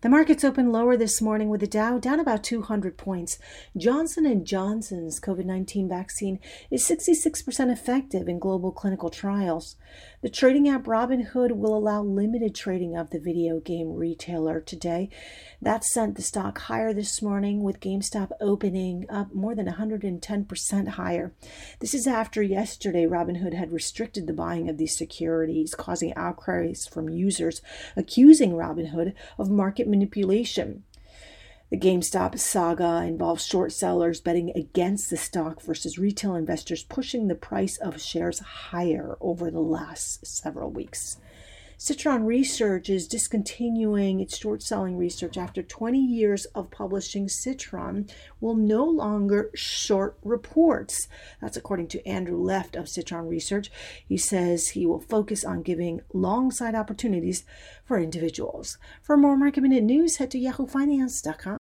The markets opened lower this morning with the Dow down about 200 points. Johnson & Johnson's COVID-19 vaccine is 66% effective in global clinical trials. The trading app Robinhood will allow limited trading of the video game retailer today. That sent the stock higher this morning with GameStop opening up more than 110% higher. This is after yesterday Robinhood had restricted the buying of these securities, causing outcries from users accusing Robinhood of market manipulation. The GameStop saga involves short sellers betting against the stock versus retail investors pushing the price of shares higher over the last several weeks. Citron Research is discontinuing its short selling research after 20 years of publishing. Citron will no longer short reports. That's according to Andrew Left of Citron Research. He says he will focus on giving long side opportunities for individuals. For more market minute news, head to yahoofinance.com.